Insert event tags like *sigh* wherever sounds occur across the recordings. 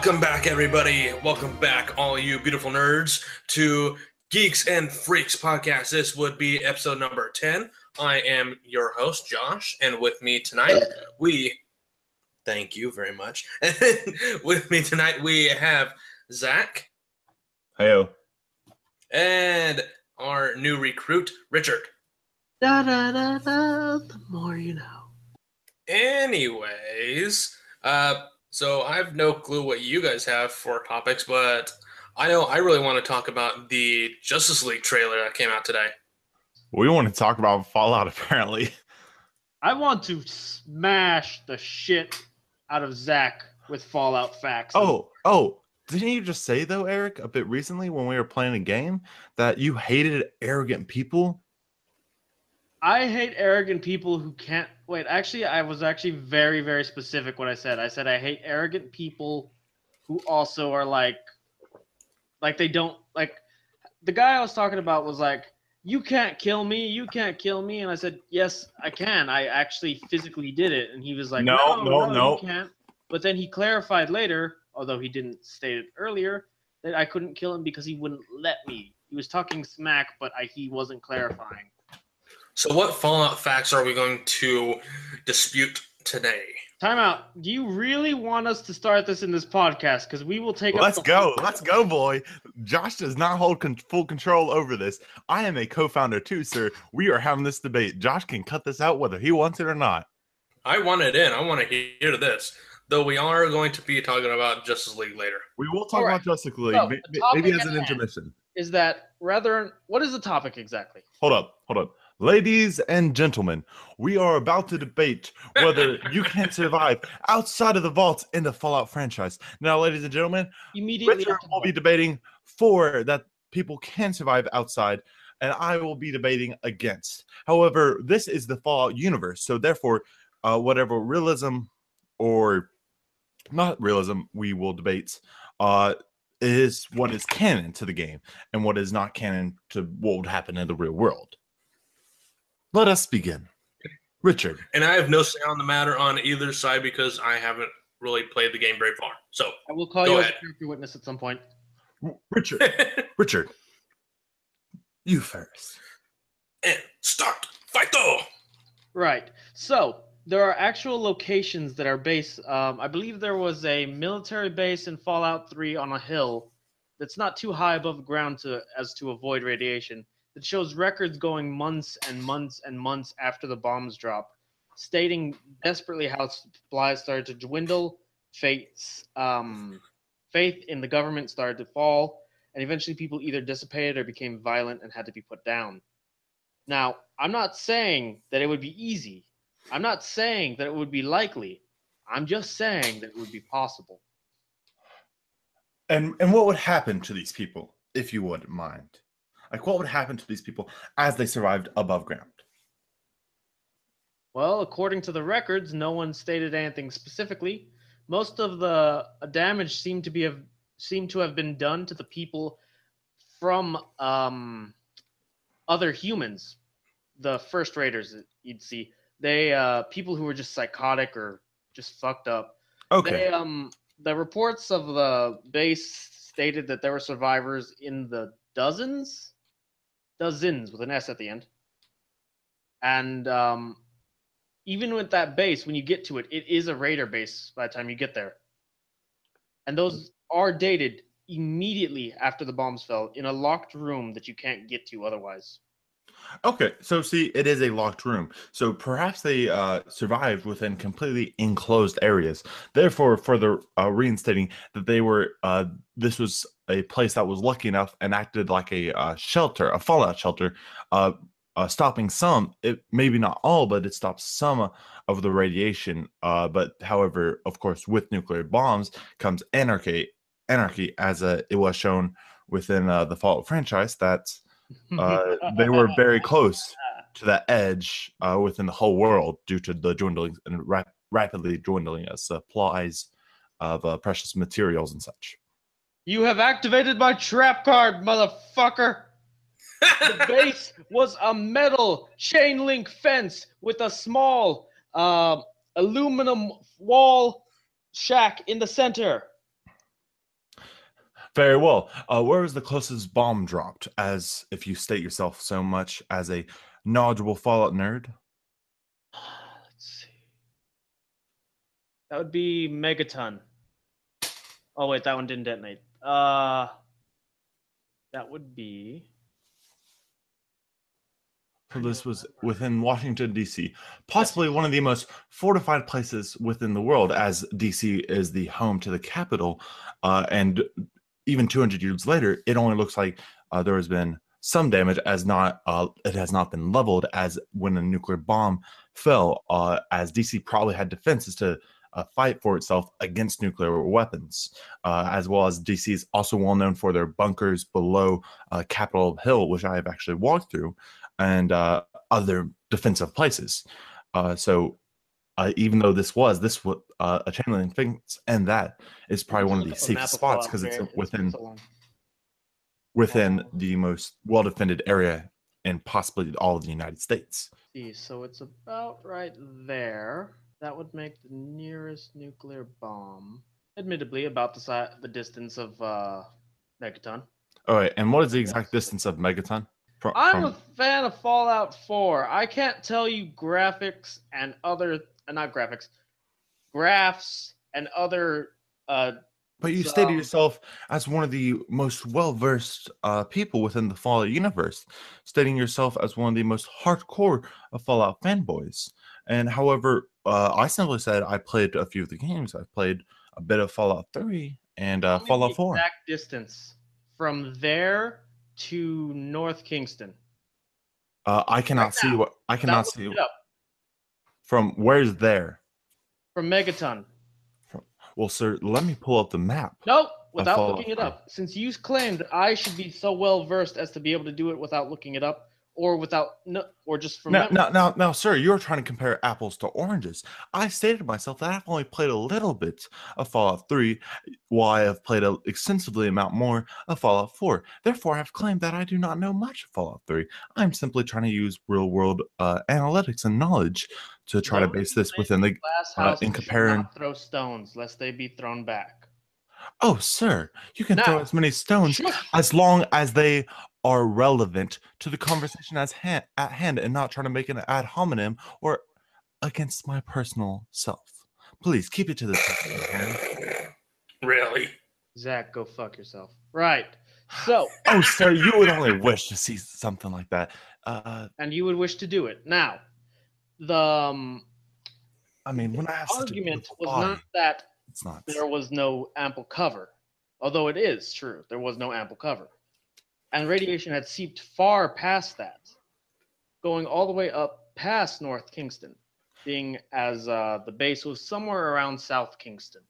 And welcome back, everybody. Welcome back, all you beautiful nerds, to Geeks and Freaks podcast. This would be episode number 10. I am your host, Josh, and with me tonight, we thank you very much. And *laughs* with me tonight, we have Zach Heyo. and our new recruit, Richard. Da da da da. The more you know. Anyways, uh, so I have no clue what you guys have for topics, but I know I really want to talk about the Justice League trailer that came out today. We want to talk about Fallout, *laughs* apparently. I want to smash the shit out of Zach with Fallout facts. Oh, oh, didn't you just say though, Eric, a bit recently when we were playing a game that you hated arrogant people? I hate arrogant people who can't wait. Actually, I was actually very, very specific what I said. I said I hate arrogant people who also are like, like they don't like. The guy I was talking about was like, "You can't kill me. You can't kill me." And I said, "Yes, I can. I actually physically did it." And he was like, No, "No, no, no, you can't." But then he clarified later, although he didn't state it earlier, that I couldn't kill him because he wouldn't let me. He was talking smack, but I, he wasn't clarifying. So, what Fallout facts are we going to dispute today? Timeout. Do you really want us to start this in this podcast? Because we will take. up Let's the go. whole- Let's go, boy. Josh does not hold con- full control over this. I am a co founder too, sir. We are having this debate. Josh can cut this out whether he wants it or not. I want it in. I want to hear this. Though we are going to be talking about Justice League later. We will talk All right. about Justice League, So, may- the maybe as an intermission. Is that rather? What is the topic exactly? Hold up, hold up. Ladies and gentlemen, we are about to debate whether *laughs* you can survive outside of the vaults in the Fallout franchise. Now, ladies and gentlemen, Immediately. Richard will be debating for that people can survive outside, and I will be debating against. However, this is the Fallout universe, so therefore, uh, whatever realism or not realism we will debate uh, is what is canon to the game and what is not canon to what would happen in the real world. Let us begin. Richard, And I have no say on the matter on either side because I haven't really played the game very far. So, I will call Go you ahead. as a character witness at some point. Richard, *laughs* Richard, you first. and start fight though. Right. So there are actual locations that are based. Um, I believe there was a military base in Fallout 3 on a hill that's not too high above ground to as to avoid radiation. That shows records going months and months and months after the bombs drop, stating desperately how supplies started to dwindle, faiths, um, faith in the government started to fall, and eventually people either dissipated or became violent and had to be put down. Now, I'm not saying that it would be easy. I'm not saying that it would be likely. I'm just saying that it would be possible. And and what would happen to these people if you wouldn't mind? Like what would happen to these people as they survived above ground? Well, according to the records, no one stated anything specifically. Most of the damage seemed to be have, seemed to have been done to the people from um, other humans, the first raiders you'd see. They uh, people who were just psychotic or just fucked up. Okay. They, um, the reports of the base stated that there were survivors in the dozens, dozens with an S at the end. And um, even with that base, when you get to it, it is a raider base by the time you get there. And those are dated immediately after the bombs fell in a locked room that you can't get to otherwise. Okay. So see, it is a locked room. So perhaps they uh, survived within completely enclosed areas. Therefore, further uh, reinstating that they were uh, this was a place that was lucky enough and acted like a uh, shelter, a fallout shelter, uh, uh, stopping some, it maybe not all, but it stops some of the radiation. Uh, but however, of course, with nuclear bombs comes anarchy. Anarchy, as uh, it was shown within uh, the Fallout franchise, that uh, they were very close to that edge uh, within the whole world due to the dwindling and rap- rapidly dwindling uh, supplies of uh, precious materials and such. You have activated my trap card, motherfucker! the *laughs* base was a metal chain link fence with a small uh, aluminum wall shack in the center. Very well. Uh, where was the closest bomb dropped? As if you state yourself so much as a knowledgeable Fallout nerd. *sighs* Let's see. That would be Megaton. Oh wait, that one didn't detonate. Uh, that would be. So this was within Washington D.C., possibly one of the most fortified places within the world, as D.C. is the home to the capital. Uh, and even 200 years later, it only looks like uh, there has been some damage, as not uh, it has not been leveled as when a nuclear bomb fell. Uh, as D.C. probably had defenses to uh, fight for itself against nuclear weapons, uh, as well as DC is also well known for their bunkers below uh, Capitol Hill, which I have actually walked through, and uh, other defensive places. Uh, so, uh, even though this was this was a chain link fence, and that is probably one of the safest spots because it's within within the most well defended area and possibly all of the United States. See, so it's about right there. That would make the nearest nuclear bomb, admittedly, about the si- the distance of uh, Megaton. All right, and what is the exact distance of Megaton? From, I'm a fan of Fallout 4. I can't tell you graphics and other, uh, not graphics, graphs and other. Uh, but you stated yourself as one of the most well versed uh, people within the Fallout universe, stating yourself as one of the most hardcore of Fallout fanboys. And however, uh, I simply said I played a few of the games. I played a bit of Fallout 3 and uh, Fallout 4. Exact distance from there to North Kingston. Uh, I cannot right see what I cannot see. What, from where's there? From Megaton. From, well, sir, let me pull up the map. Nope, without looking it up. Since you claimed I should be so well versed as to be able to do it without looking it up, or without no, or just from now, now, now, now, sir, you're trying to compare apples to oranges. I stated to myself that I've only played a little bit of Fallout 3, while I have played a extensively amount more of Fallout 4. Therefore, I've claimed that I do not know much of Fallout 3. I'm simply trying to use real world uh, analytics and knowledge to try to base this within the uh, in comparing. Throw stones lest they be thrown back. Oh, sir, you can now, throw as many stones as long as they are relevant to the conversation as at hand and not trying to make an ad hominem or against my personal self. Please keep it to the Really? Zach, go fuck yourself. Right. So. *sighs* oh, sir, you would only wish to see something like that. Uh, and you would wish to do it. Now, the. Um, I mean, when I have argument was body, not that it's not. there was no ample cover, although it is true there was no ample cover and radiation had seeped far past that, going all the way up past North Kingston, being as uh, the base was somewhere around South Kingston.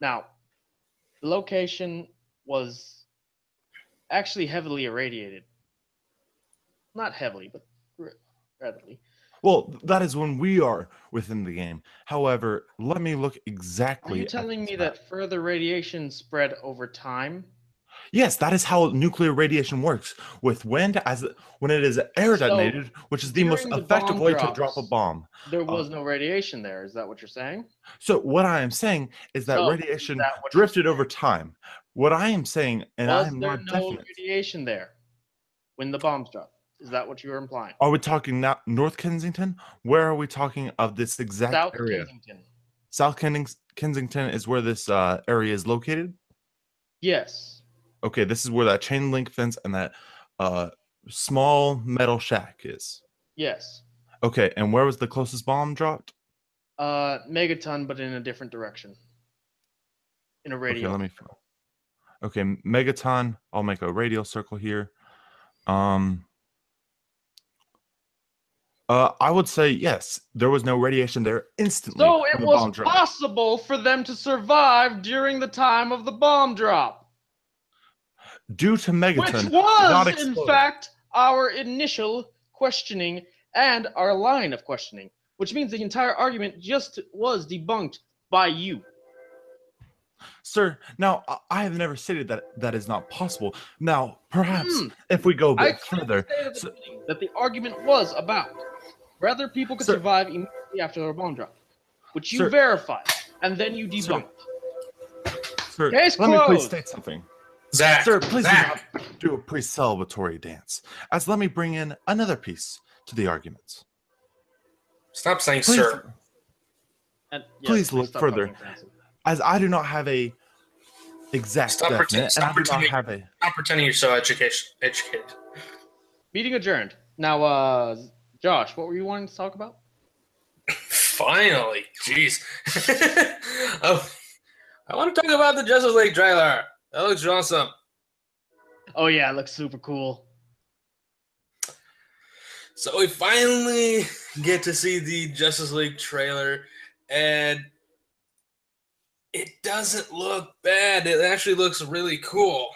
Now, the location was actually heavily irradiated. Not heavily, but readily. Well, that is when we are within the game. However, let me look exactly. Are you telling me that further radiation spread over time? Yes, that is how nuclear radiation works. With wind, as when it is air detonated, so which is the most the effective way drops, to drop a bomb. There uh, was uh, no radiation there. Is that what you're saying? So what I am saying is that so, radiation that drifted over time. What I am saying, and was I'm there was no definite, radiation there when the bombs dropped? Is that what you were implying? Are we talking now North Kensington? Where are we talking of this exact South area? Kensington. South Kensington is where this uh, area is located. Yes okay, this is where that chain link fence and that uh, small metal shack is. Yes. Okay, and where was the closest bomb dropped? Uh, megaton, but in a different direction. In a radial. Okay, let me. Okay, megaton. I'll make a radial circle here. Um. Uh, I would say yes. There was no radiation there instantly. So it was possible for them to survive during the time of the bomb drop due to Megaton. Which was, in fact, our initial questioning and our line of questioning, which means the entire argument just was debunked by you. Sir, now I have never stated that that is not possible. Now, perhaps mm. if we go a bit I further, so, that the argument was about whether people could sir, survive immediately after their bomb drop, which you sir, verified. and then you debunk. Sir, Case let me please state something. Zach, Sir, please do Zach. not do a pre-celebratory dance. As let me bring in another piece to the argument. Stop saying Please, sir. And, Please look further. as I do not have a exact Stop definite, pretend- stop I do not pretending. have a Stop pretending you're so education educated. Meeting adjourned. Now, uh, Josh, what were you wanting to talk about? Finally, jeez. *laughs* oh, I want to talk about the Justice League trailer. That looks awesome. Oh yeah, it looks super cool. So we finally get to see the Justice League trailer, and it doesn't look bad. It actually looks really cool.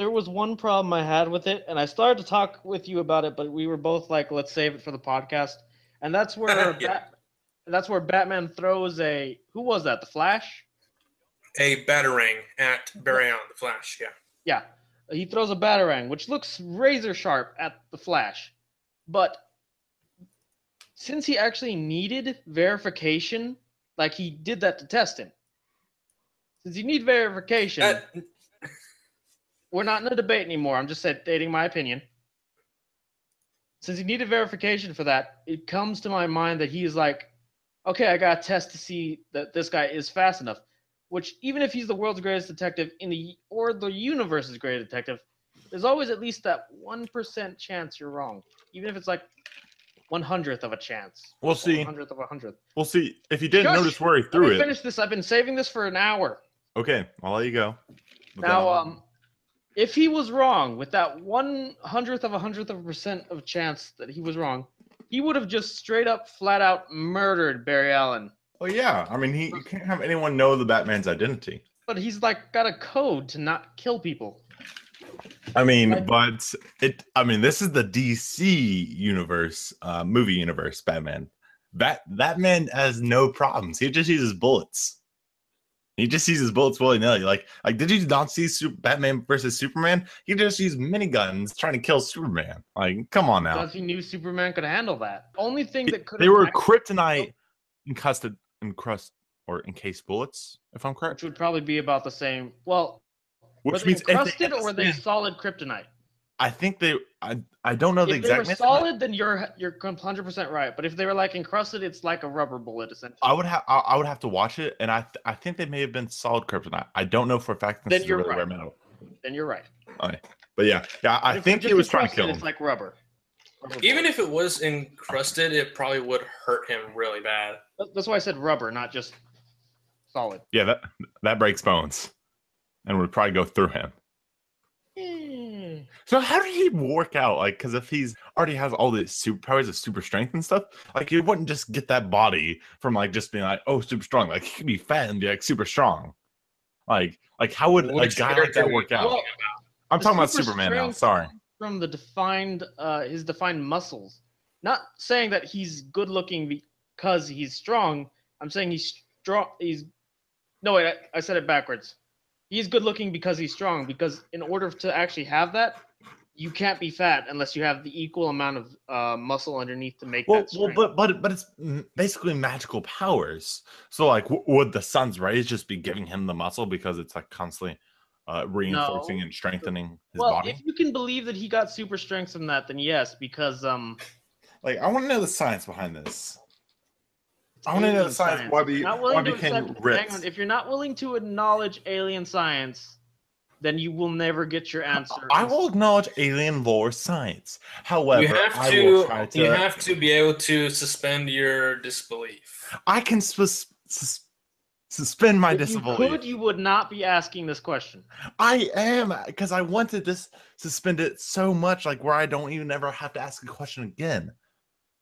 There was one problem I had with it, and I started to talk with you about it, but we were both like, "Let's save it for the podcast." And that's where *laughs* Yeah. Bat- that's where Batman throws a who was that? The Flash? A batarang at Barry Allen, the Flash. Yeah. Yeah, he throws a batarang, which looks razor sharp at the Flash, but since he actually needed verification, like he did that to test him. Since you need verification, That- we're not in a debate anymore. I'm just stating my opinion. Since he needed verification for that, it comes to my mind that he is like, okay, I got to test to see that this guy is fast enough. Which, even if he's the world's greatest detective in the or the universe's greatest detective, there's always at least that one percent chance you're wrong, even if it's like one hundredth of a chance. We'll see. One hundredth of a hundredth. We'll see. If you didn't notice where he Let threw me it, finish this. I've been saving this for an hour. okay, I'll let you go. But Now, um, if he was wrong with that one hundredth of a hundredth of a percent of chance that he was wrong, he would have just straight up, flat out murdered Barry Allen. well, yeah. I mean, he you can't have anyone know the Batman's identity. But he's like got a code to not kill people. I mean, Like- but it. I mean, this is the DC universe, uh, movie universe. Batman. Bat Batman has no problems. He just uses bullets. He just uses bullets willy nilly. Like, like, did you not see Super, Batman versus Superman? He just used miniguns trying to kill Superman. Like, come on now. Because he knew Superman could handle that. Only thing that could They were kryptonite encrusted, encrust or encased bullets, if I'm which correct. would probably be about the same. Well, were they means encrusted or were they understand- solid kryptonite? I think they. I I don't know the if they were exact. measurement. solid, then you're you're hundred percent right. But if they were like encrusted, it's like a rubber bullet essentially. I would have I, I would have to watch it, and I th- I think they may have been solid kryptonite. I don't know for a fact. Then This is you're really rare right. metal. then you're right. But yeah, yeah, I think he was trying to kill him. It's like rubber. Rubber Even if it was encrusted, it probably would hurt him really bad. That's why I said rubber, not just solid. yeah, that that breaks bones, and would probably go through him. Eh. So how did he work out? Like, because if he's already has all the superpowers of super strength and stuff, like he wouldn't just get that body from like just being like, oh, super strong. Like he could be fat and be like super strong. Like, like how would a guy like that work out? talking I'm talking about Superman now. Sorry. From the defined, uh, his defined muscles. Not saying that he's good looking because he's strong. I'm saying he's strong. He's no wait. I, I said it backwards. He's good looking because he's strong. Because in order to actually have that, you can't be fat unless you have the equal amount of uh, muscle underneath to make Well, that. well, but but but it's basically magical powers. So like, w- would the sun's rays just be giving him the muscle because it's like constantly uh, reinforcing No. and strengthening his well, body? if you can believe that he got super strength from that, then yes, because um, Like, I want to know the science behind this. I want to know alien the science, why we why we became accept- hang ripped. on, If you're not willing to acknowledge alien science, then you will never get your answer. I will acknowledge alien lore science. However, You have I will to. try to. You have to be able to suspend your disbelief. I can sus- sus- suspend my If you disbelief. could, you would not be asking this question. I am because I wanted this suspended so much, like where I don't even ever have to ask a question again.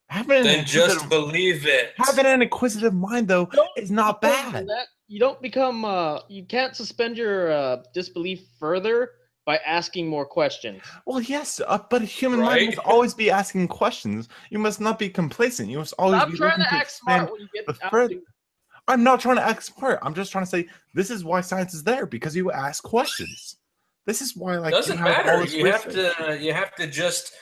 Having an Then just inquisitive- believe it. having an inquisitive mind though Don't- is not bad. that. You don't become. Uh, you can't suspend your uh, disbelief further by asking more questions. Well, yes, uh, but a human mind must always be asking questions. You must not be complacent. You must always Stop be trying looking to to act expand. smart when you get the out further- to- I'm not trying to act smart. I'm just trying to say this is why science is there because you ask questions. This is why, like, you doesn't have all matter. this You have to. You have to just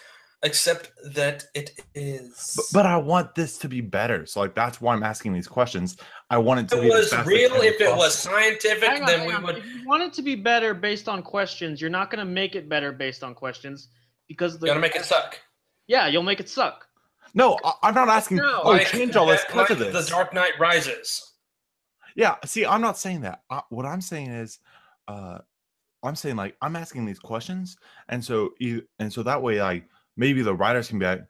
Except that it is. But, but I want this to be better. So like that's why I'm asking these questions. I want it to if be it was real, if it was scientific, Hang on, then we on. would. If you want it to be better based on questions, you're not going to make it better based on questions because the Gotta make it suck. Yeah, you'll make it suck. No, I, I'm not asking. No. oh, Like- change all this like because of this. The Dark Knight Rises. Yeah, see, I'm not saying that. I, what I'm saying is, uh, I'm saying like I'm asking these questions, and so you, and so that way, like maybe the writers can be like,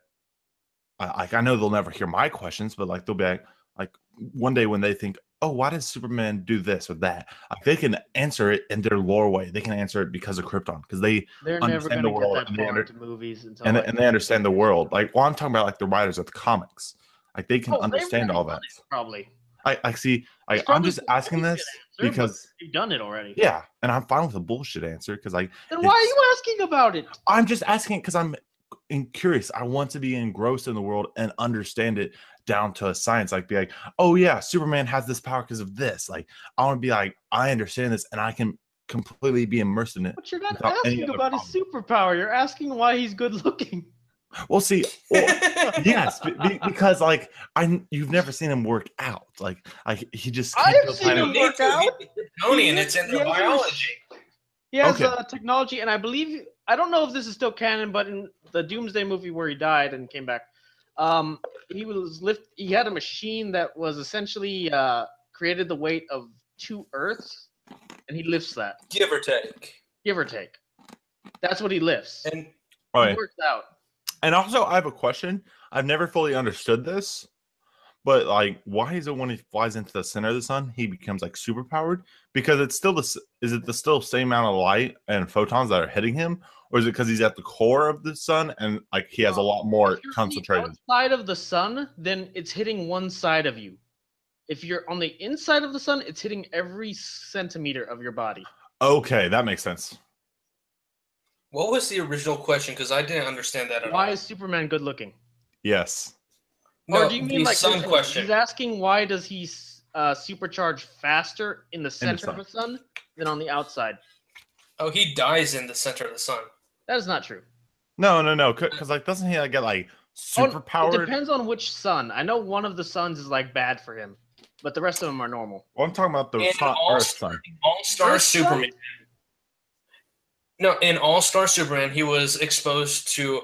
I, like I know they'll never hear my questions, but like they'll be like, like one day when they think, oh, why does Superman do this or that? Like they can answer it in their lore way. They can answer it because of Krypton, because they They're Understand the world and they under- movies until and like, and they understand the world. Like, well, I'm talking about like the writers of the comics. Like they can Oh, understand all that. it, probably. I, I see. I I'm just asking this answer, because You've done it already. yeah, and I'm fine with a bullshit answer because like Then why are you asking about it? I'm just asking it because I'm in curious. I want to be engrossed in the world and understand it down to a science. Like, be like, oh yeah, Superman has this power because of this. Like, I want to be like, I understand this, and I can completely be immersed in it. What you're not asking other about his superpower. You're asking why he's good looking. We'll see. Well, *laughs* yes, be- be- because like I, you've never seen him work out. Like, like he just. I've seen him work out. Tony, and He it's in is- the he has biology. He has Okay. uh, technology, and I believe I don't know if this is still canon, but in the Doomsday movie where he died and came back, um, he was lift. He had a machine that was essentially uh, created the weight of two Earths, and he lifts that, Give or take. give or take. That's what he lifts. And Oh, He works out. And also, I have a question. I've never fully understood this, but like, why is it when he flies into the center of the sun, he becomes like super powered? Because it's still the is it the still same amount of light and photons that are hitting him, or is it because he's at the core of the sun and like he has a lot more If you're on the concentrated? outside of the sun, then it's hitting one side of you. If you're on the inside of the sun, it's hitting every centimeter of your body. Okay, that makes sense. what was the original question? Because I didn't understand that at all. Why all. is Superman good looking? Yes. no, or do you mean like sun this question? He's asking why does he uh, supercharge faster in the center of the sun than on the outside? Oh, he dies in the center of the sun. That is not true. No, no, no. Because like, doesn't he like get like super It depends on which sun. I know one of the suns is like bad for him, but the rest of them are normal. Well, I'm talking about the In sun, all Earth star, sun. all star Earth sun? Superman. No, in All Star Superman, he was exposed to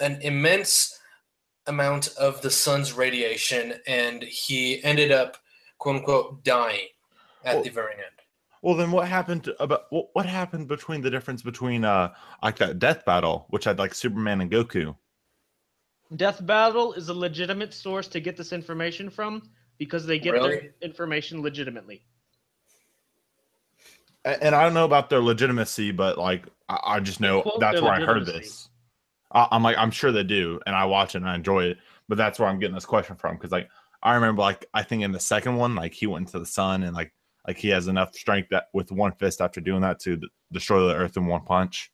an immense amount of the sun's radiation, and he ended up, quote unquote, dying at Well- the very end. Well, then what happened to- about what, what happened between the difference between uh like that death battle, which had like Superman and Goku? Death Battle is a legitimate source to get this information from because they get Really? their information legitimately. A- And I don't know about their legitimacy, but like I, I just know that's their where I heard this. I, I'm like I'm sure they do, and I watch it and I enjoy it. But that's where I'm getting this question from because like I remember like I think in the second one like he went into the sun and like like he has enough strength that with one fist after doing that to destroy the earth in one punch.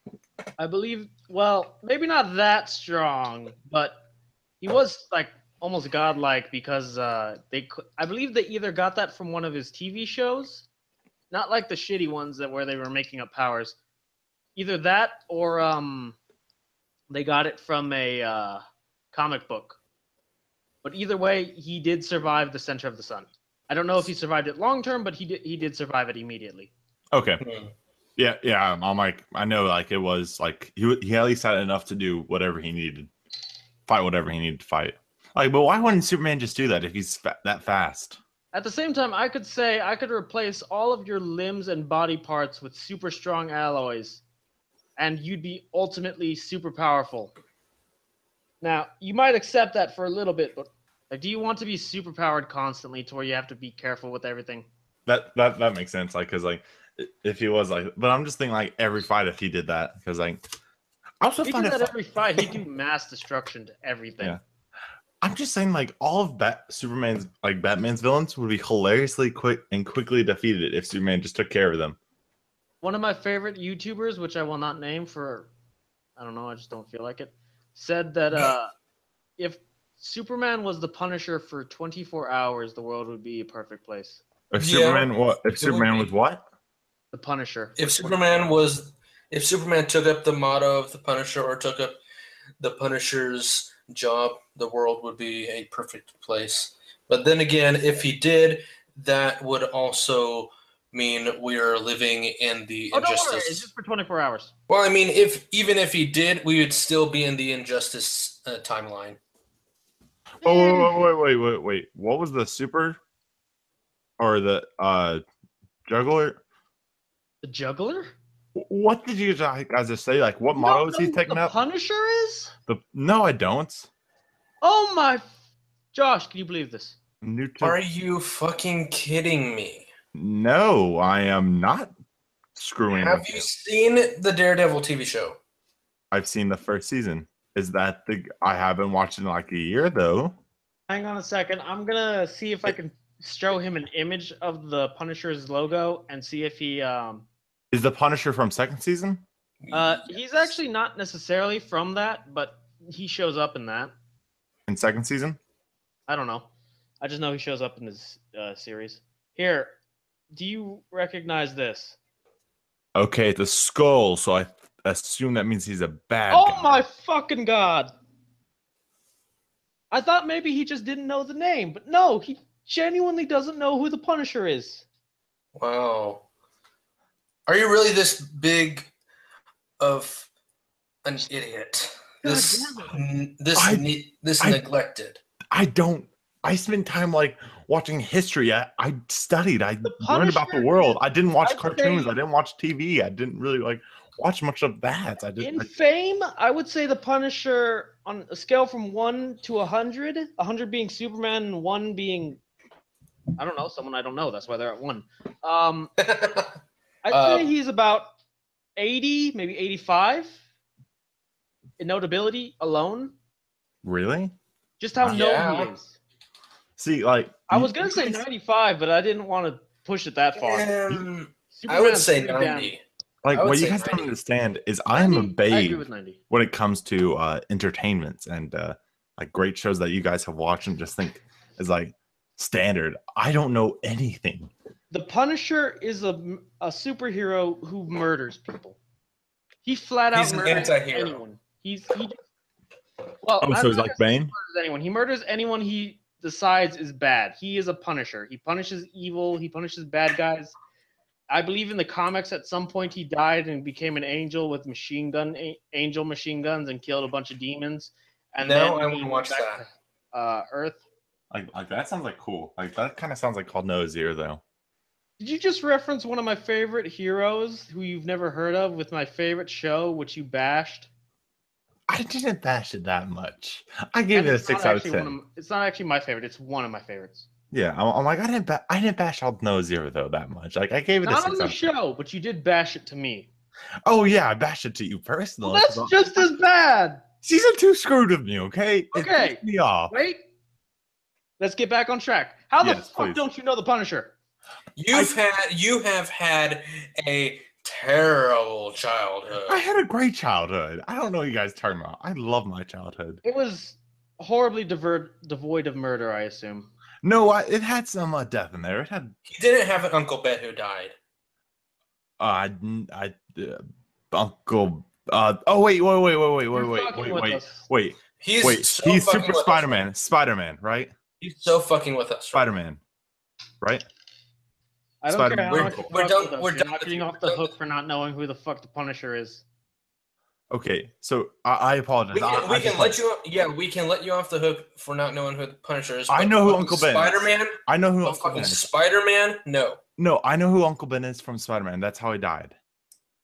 I believe, well, maybe not that strong, but he was like almost godlike because uh, they, I believe they either got that from one of his TV shows, not like the shitty ones that where they were making up powers, either that or um, they got it from a uh, comic book. But either way, he did survive the center of the sun. I don't know if he survived it long term, but he did. He did survive it immediately. Okay. Hmm. Yeah, yeah. I'm- I'm like, I know, like it was like he he at least had enough to do whatever he needed, fight whatever he needed to fight. Like, but why wouldn't Superman just do that if he's fa- that fast? At the same time, I could say I could replace all of your limbs and body parts with super strong alloys, and you'd be ultimately super powerful. Now, you might accept that for a little bit, but like, do you want to be super powered constantly to where you have to be careful with everything? That that that makes sense. Like, cause like if he was like, but I'm just thinking like every fight if he did that, because like I also He find that every fight. He *laughs* do mass destruction to everything. Yeah. I'm just saying like all of Bat Superman's like Batman's villains would be hilariously quick and quickly defeated if Superman just took care of them. One of my favorite YouTubers, which I will not name for, I don't know, I just don't feel like it, said that *laughs* uh, if Superman was the Punisher for 24 hours, the world would be a perfect place. If Yeah, Superman what? If it Superman was what? The Punisher. If Superman was, if Superman took up the motto of the Punisher or took up the Punisher's job, the world would be a perfect place. But then again, if he did, that would also mean we are living in the Oh, don't worry. injustice. It's just for 24 hours. Well, I mean, if even if he did, we would still be in the injustice uh, timeline. Oh wait, wait, wait, wait, wait. What was the super or the uh juggler? The juggler? What did you guys guys just say? Like what You motto is he know who taking the up? Punisher is? The no, I don't. Oh my. Josh, can you believe this? New to- Are you fucking kidding me? no, I am not screwing. Have with you seen the Daredevil TV show? I've seen the first season. Is that the? I haven't watched in like a year though. Hang on a second. I'm gonna see if I can show him an image of the Punisher's logo and see if he um Is the Punisher from second season? uh he's actually not necessarily from that, but he shows up in that. In second season? I don't know. I just know he shows up in this uh, series. Here, do you recognize this? Okay, the skull, so I assume that means he's a bad. oh guy. my fucking god! I thought maybe he just didn't know the name, but no, he genuinely doesn't know who the Punisher is. Wow. Are you really this big of an idiot? God This n- this I- ne- this I- neglected. I don't. I spend time like watching history. I, I studied. I learned about the world. I didn't watch I'd cartoons. say- I didn't watch TV. I didn't really like watch much of that. I did. In I, fame, I would say the Punisher on a scale from one to a hundred, a hundred being Superman and one being I don't know, someone I don't know. That's why they're at one. Um *laughs* I'd Uh, say he's about 80, maybe 85 in notability alone. really? Just how known Yeah. he is. See, like I was gonna say 95, but I didn't want to push it that far. Um, I would Superman's say pretty damn- 90. Like what you say guys don't understand is I'm a 90? I agree babe when it comes to uh entertainment and uh like great shows that you guys have watched and just think is like standard. I don't know anything. The Punisher is a, a superhero who murders people. He flat out He's an murders anti-hero. anyone. He's he. Well, Oh, I'm so he's like gonna Bane? He murders anyone. He murders anyone he decides is bad. He is a Punisher. He punishes evil. He punishes bad guys. I believe in the comics at some point he died and became an angel with machine gun a- angel machine guns and killed a bunch of demons. And No, then I he wanna watch that. to, Uh, Earth. Like like that sounds like cool. Like that kind of sounds like called No Zero though. Did you just reference one of my favorite heroes who you've never heard of with my favorite show, which you bashed? I didn't bash it that much. I gave And it a six out of ten. of- it's not actually my favorite. It's one of my favorites. Yeah, I'm, I'm like I didn't ba- I didn't bash all No Zero though that much. Like I gave it a Not six on the out show, but you did bash it to me. Oh yeah, I bashed it to you Well, personally. that's just as bad. season two screwed with me. Okay, Okay. pissed me off. Wait. Let's get back on track. How the Yes, fuck please. don't you know the Punisher? You've had you have had a terrible childhood. I had a great childhood. I don't know what you guys talking about. I love my childhood. It was horribly divert, devoid of murder, I assume. No, I, it had some uh, death in there. It had He didn't have an Uncle Ben who died. uh, I, I uh, Uncle. Uh, oh wait, wait, wait, wait, wait, wait, wait, wait, wait, wait, He's wait. so He's Super. Spider-Man. Spider-Man, right? He's so fucking with us. right? Spider-Man, right? I don't Spider-Man. care how We're- much you we're fuck done- with us, we're you're not getting off the hook for not knowing who the fuck the Punisher is. Okay, so I, I apologize. We can, I we just can let you. Yeah, we can let you off the hook for not knowing who the Punisher is. I know who Uncle Ben is. Spider-Man. I know who Uncle Ben is. Spider-Man. No. No, I know who Uncle Ben is from Spider-Man. That's how he died.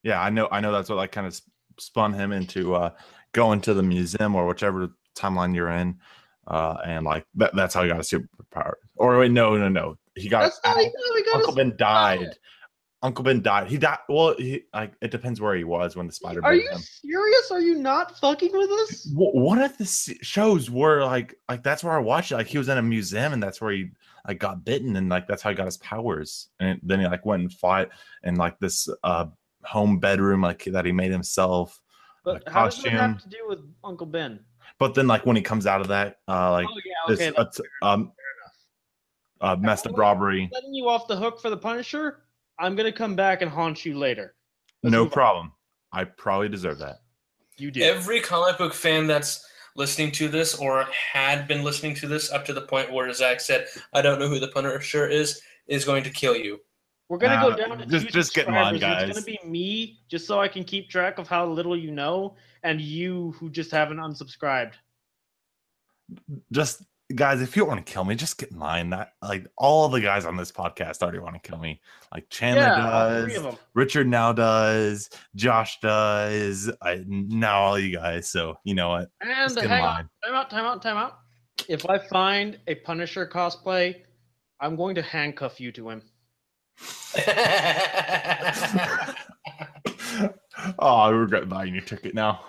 Yeah, I know. I know that's what like kind of spun him into uh going to the museum or whichever timeline you're in, uh, and like that, that's how he got a superpower. Or wait, no, no, no. He got That's not how we got Uncle his- Ben died. Uncle Ben died. He died. Well, he like it depends where he was when the spider. Are you him. serious? Are you not fucking with us? One of the shows where like like that's where I watched it. Like he was in a museum and that's where he like got bitten and like that's how he got his powers. And then he like went and fought in like this uh home bedroom like that he made himself. But how does that costume. have to do with Uncle Ben? But then like when he comes out of that uh like oh yeah, this uh, um uh messed up robbery. letting you off the hook for the Punisher. I'm gonna come back and haunt you later. Let's No move on. problem. I probably deserve that. You do. Every comic book fan that's listening to this or had been listening to this up to the point where Zach said, "I don't know who the Punisher is," is going to kill you. We're gonna Uh, go down to just- just get in line, subscribers, and It's gonna be me, just so I can keep track of how little you know, and you who just haven't unsubscribed. Just guys, if you want to kill me, just get in line. That like all the guys on this podcast already want to kill me. Like Chandler yeah, does. Richard now does, Josh does, I now all you guys. So you know what? And Just hang line. on, time out, time out, time out. If I find a Punisher cosplay, I'm going to handcuff you to him. *laughs* *laughs* oh, I regret buying your ticket now.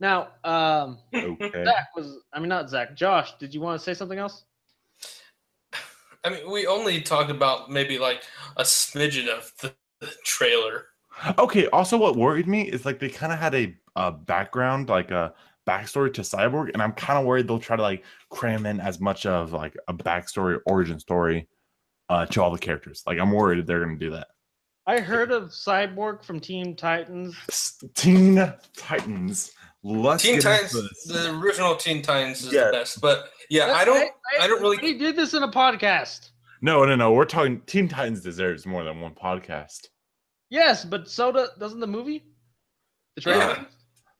Now, um, Okay. Zach was, I mean, not Zach, Josh, did you want to say something else? I mean, we only talked about maybe like a smidgen of the, the trailer. Okay. Also, what worried me is like they kind of had a, a background, like a backstory to Cyborg, and I'm kind of worried they'll try to like cram in as much of like a backstory, origin story, uh, to all the characters. Like I'm worried they're gonna do that. I heard of Cyborg from Team Titans. S- Teen Titans. Let's Teen get Titans, into this. the original Teen Titans is Yeah. the best, but yeah, I don't. I don't really- He did this in a podcast. No, no, no. We're talking. Teen Titans deserves more than one podcast. Yes, but so do, doesn't the movie? The trailer? Yeah.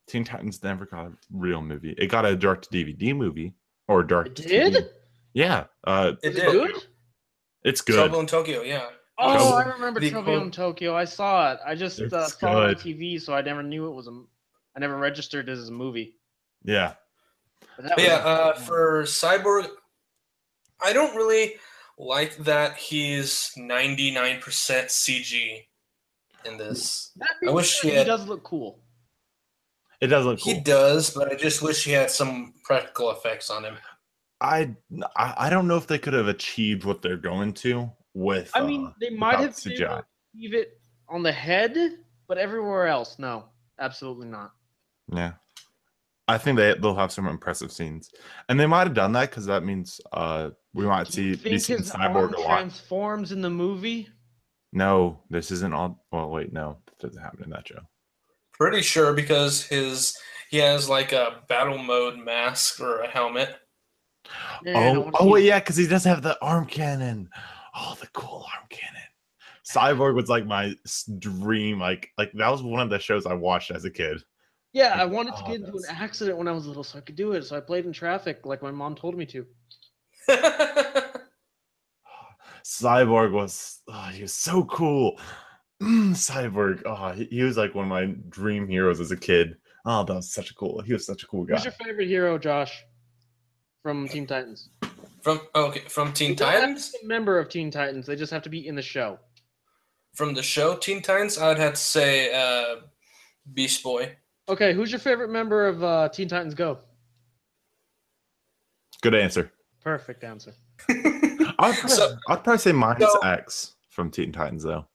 Teen Titans never got a real movie. It got a direct DVD movie or direct. It did? TV. Yeah. Uh, it did. good? it's good. Trouble in Tokyo, yeah. Oh, Trouble- I remember the Tokyo in Tokyo. I saw it. I just uh, It's saw it on. TV, so I never knew it was a. I never registered it as a movie. Yeah. But yeah, was- uh, for Cyborg, I don't really like that he's 99% CG in this. I wish he had- does look cool. It does look cool. He does, but I just wish he had some practical effects on him. I, I I don't know if they could have achieved what they're going to with. I mean, uh, they might have been able CGI. to leave it on the head, but everywhere else, no, absolutely not. Yeah. I think they they'll have some impressive scenes, and they might have done that because that means uh we might Do see you be think seeing his arm cyborg a lot. transforms in the movie? No, this isn't all. Well, wait, no, that doesn't happen in that show. Pretty sure because his he has like a battle mode mask or a helmet. Man, oh, oh wait, yeah, because he does have the arm cannon. Oh, the cool arm cannon. Cyborg was like my dream. Like, like that was one of the shows I watched as a kid. Yeah, I wanted to Oh, get into an accident when I was little, so I could do it. So I played in traffic like my mom told me to. *laughs* Cyborg was, oh, he was so cool. Mm, Cyborg, oh, he, he was like one of my dream heroes as a kid. Oh, that was such a cool. He was such a cool guy. Who's your favorite hero, Josh, from Team Titans? from okay, from Teen You don't have to Titans, be a member of Teen Titans. They just have to be in the show. from the show Teen Titans, I'd have to say uh, Beast Boy. Okay, who's your favorite member of uh, Teen Titans Go? Good answer. Perfect answer. *laughs* I'd probably, So- I'd probably say mine is so- X from Teen Titans, though.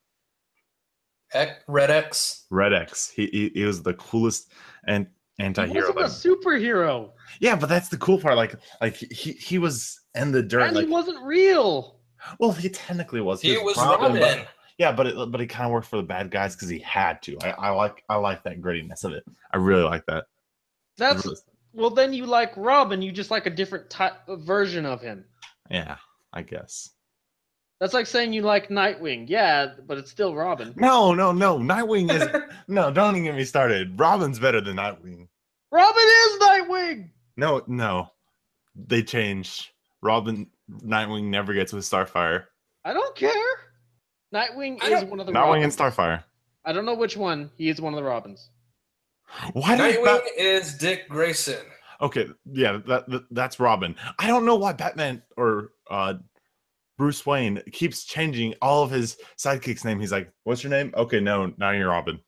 X, Red X. Red X. He he, he was the coolest and He anti-hero. wasn't a superhero, Yeah, but that's the cool part. Like like he he was in the dirt. and Like he wasn't real. well, he technically was. He was Robin, Robin. Yeah, but it, but he kind of worked for the bad guys because he had to. I, I like I like that grittiness of it. I really like that. That's well. Then you like Robin. You just like a different type version of him. yeah, I guess. That's like saying you like Nightwing. Yeah, but it's still Robin. No, no, no. Nightwing is *laughs* no. Don't even get me started. Robin's better than Nightwing. Robin is Nightwing. No, no. They change. Robin Nightwing never gets with Starfire. I don't care. Nightwing is one of the Nightwing and Starfire. I don't know which one. He is one of the Robins. Why did Nightwing Bat- is Dick Grayson. Okay, yeah, that, that that's Robin. I don't know why Batman or uh Bruce Wayne keeps changing all of his sidekicks' name. He's like, "What's your name?" Okay, no, now you're Robin.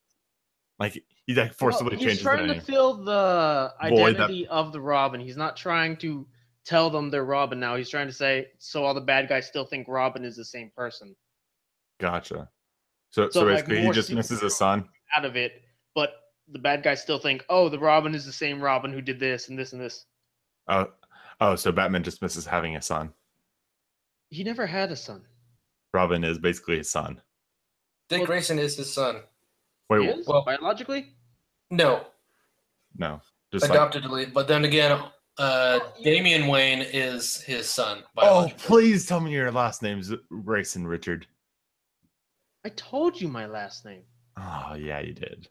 Like he like forcibly Well, he's trying the to name. fill the Void that- identity of the Robin. He's not trying to tell them they're Robin now. He's trying to say so all the bad guys still think Robin is the same person. Gotcha. So so, So, like, basically, he just misses his superhero- son. Out of it, but the bad guys still think, oh, the Robin is the same Robin who did this and this and this. Oh, oh, so Batman just misses having a son. He never had a son. Robin is basically his son. Dick Well- Grayson is his son. Wait, He is? well- biologically? No, No, just like, adoptedly. But then again, uh, Damian Wayne is his son. oh, please tell me your last name's Grayson Richard. I told you my last name. Oh, yeah, you did.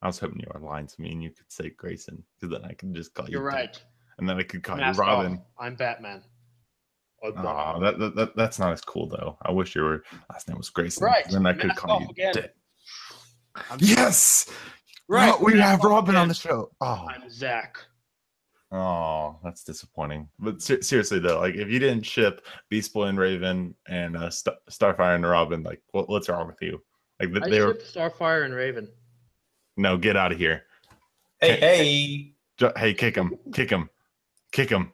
I was hoping you were lying to me and you could say Grayson because then I could just call you. You're Dick, right. And then I could call Mask you Robin. off. I'm Batman. I'm Oh, that, that, that that's not as cool though. I wish your last name was Grayson. Right, Then I could call you again. Dick. Yes. Right, we mask have Robin on the show. Oh, I'm Zach. Oh, that's disappointing. But ser- seriously though, like if you didn't ship Beast Boy and Raven and uh, Star- Starfire and Robin, like what, what's wrong with you? Like th- I they were Starfire and Raven. no, get out of here. Hey, hey. Ju- Hey, kick him, kick him, kick him.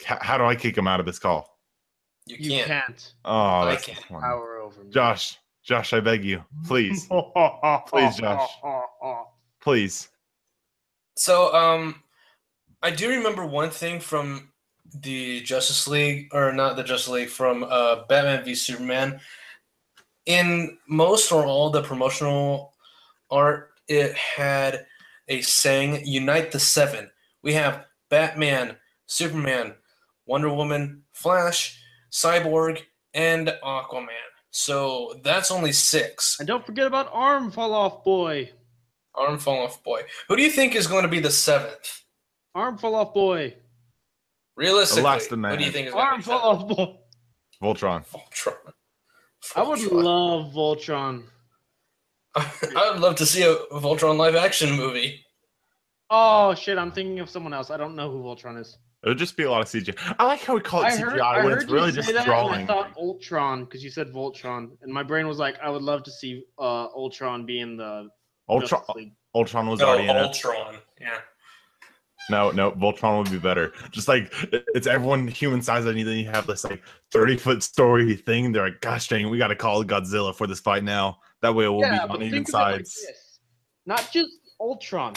H- how do I kick him out of this call? You You can't. can't Oh, I that's can't. power over me. Josh, Josh, I beg you, please, *laughs* Please, Josh. *laughs* please. So, um, I do remember one thing from the Justice League, or not the Justice League, from uh, Batman v Superman. In most or all the promotional art, it had a saying "Unite the Seven. We have Batman, Superman, Wonder Woman, Flash, Cyborg, and Aquaman. So that's only six. And don't forget about Arm Fall Off Boy. Arm fall off boy. Who do you think is going to be the seventh? Arm Fall Off Boy. Realistically, who Elastomaniac. do you think is going to Arm be Fall seventh? Off Boy. Voltron. Voltron. I would love Voltron. *laughs* I would love to see a Voltron live action movie. Oh shit! I'm thinking of someone else. I don't know who Voltron is. It would just be a lot of CGI. I like how we call it I CGI heard, I when it's really just that, drawing. I thought Ultron because you said Voltron, and my brain was like, I would love to see uh, Ultron be in the Ultron, Justice Ultron was No, already in it. Ultron. Yeah. No, no, Voltron would be better. Just like it's everyone human size, and then you have this like thirty foot story thing. They're like, "Gosh dang, we got to call Godzilla for this fight now." That way, it will yeah, be on even it like sides. Not just Ultron,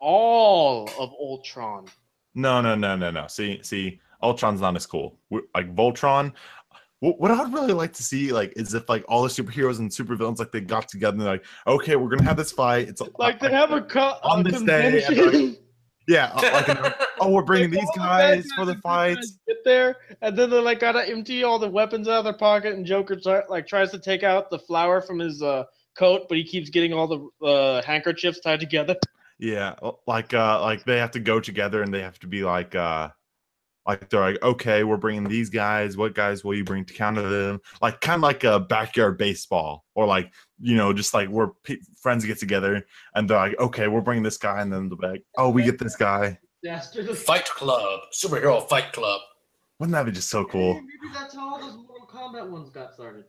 all of Ultron. No, no, no, no, no. See, see, Ultron's not as cool. We- Like Voltron. What, I'd really like to see, like, is if like all the superheroes and supervillains, like they got together and they're like, okay, we're gonna have this fight. It's Like they have a, co- On a this day, convention. Yeah, uh, like, *laughs* an- oh, we're bringing these all the guys for the guys and good fights. Get there, and then they like gotta empty all the weapons out of their pocket, and Joker try, like tries to take out the flower from his uh, coat, but he keeps getting all the uh, handkerchiefs tied together. Yeah, like uh like they have to go together and they have to be like uh like they're like okay, we're bringing these guys. What guys will you bring to counter them? Like kind of like a backyard baseball or like you know just like where pe- friends get together and they're like okay, we're bringing this guy and then the like, oh we get this guy. Dastardly. Fight Club. Superhero Fight Club. Wouldn't that be just so cool? Maybe that's how all those Mortal Kombat ones got started.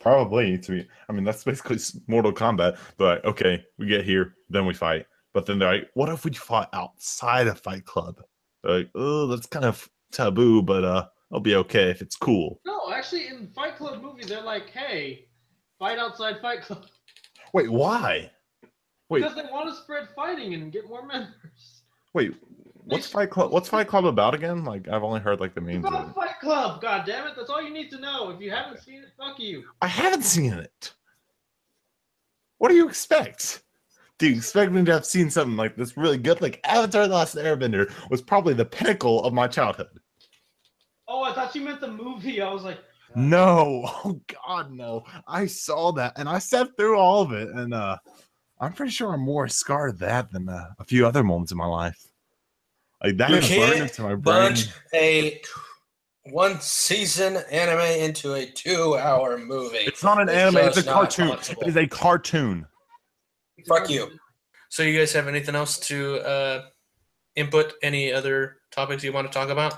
Probably to be. I mean that's basically Mortal Kombat. But okay, we get here, then we fight. But then they're like, what if we fought outside of Fight Club? Like, oh, that's kind of taboo, but uh, I'll be okay if it's cool. No, actually, in Fight Club movie, they're like, "Hey, fight outside Fight Club," Wait, why? Wait, because they want to spread fighting and get more *laughs* members. wait. What's Fight Club? What's Fight Club about again? Like I've only heard like the It's memes about. Fight Club. God damn it! That's all you need to know. If you haven't seen it, fuck you. I haven't seen it. What do you expect? Do you expect me to have seen something like this really good? Like Avatar: The Last Airbender was probably the pinnacle of my childhood. Oh, I thought you meant the movie. I was like, No, *laughs* oh God, no! I saw that and I sat through all of it, and uh, I'm pretty sure I'm more scarred of that than uh, a few other moments in my life. Like that You is burned can't into my brain. Bunch a one season anime into a two hour movie. It's not an It's anime; it's a cartoon. It is a cartoon. Fuck you. So you guys have anything else to uh, input? Any other topics you want to talk about?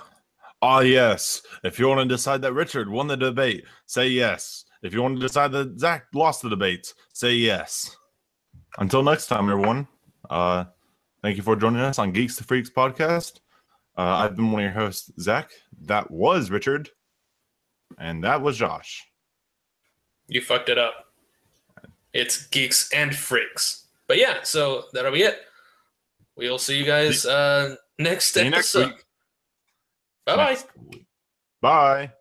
Ah, yes. If you want to decide that Richard won the debate, say yes. If you want to decide that Zach lost the debate, say yes. Until next time, everyone. Uh, thank you for joining us on Geeks to Freaks podcast. Uh, I've been one of your hosts, Zach. That was Richard, and that was Josh. You fucked it up. It's geeks and freaks. But yeah, so that'll be it. We'll see you guys uh, next See you next episode. week. Bye bye. Next week. Bye.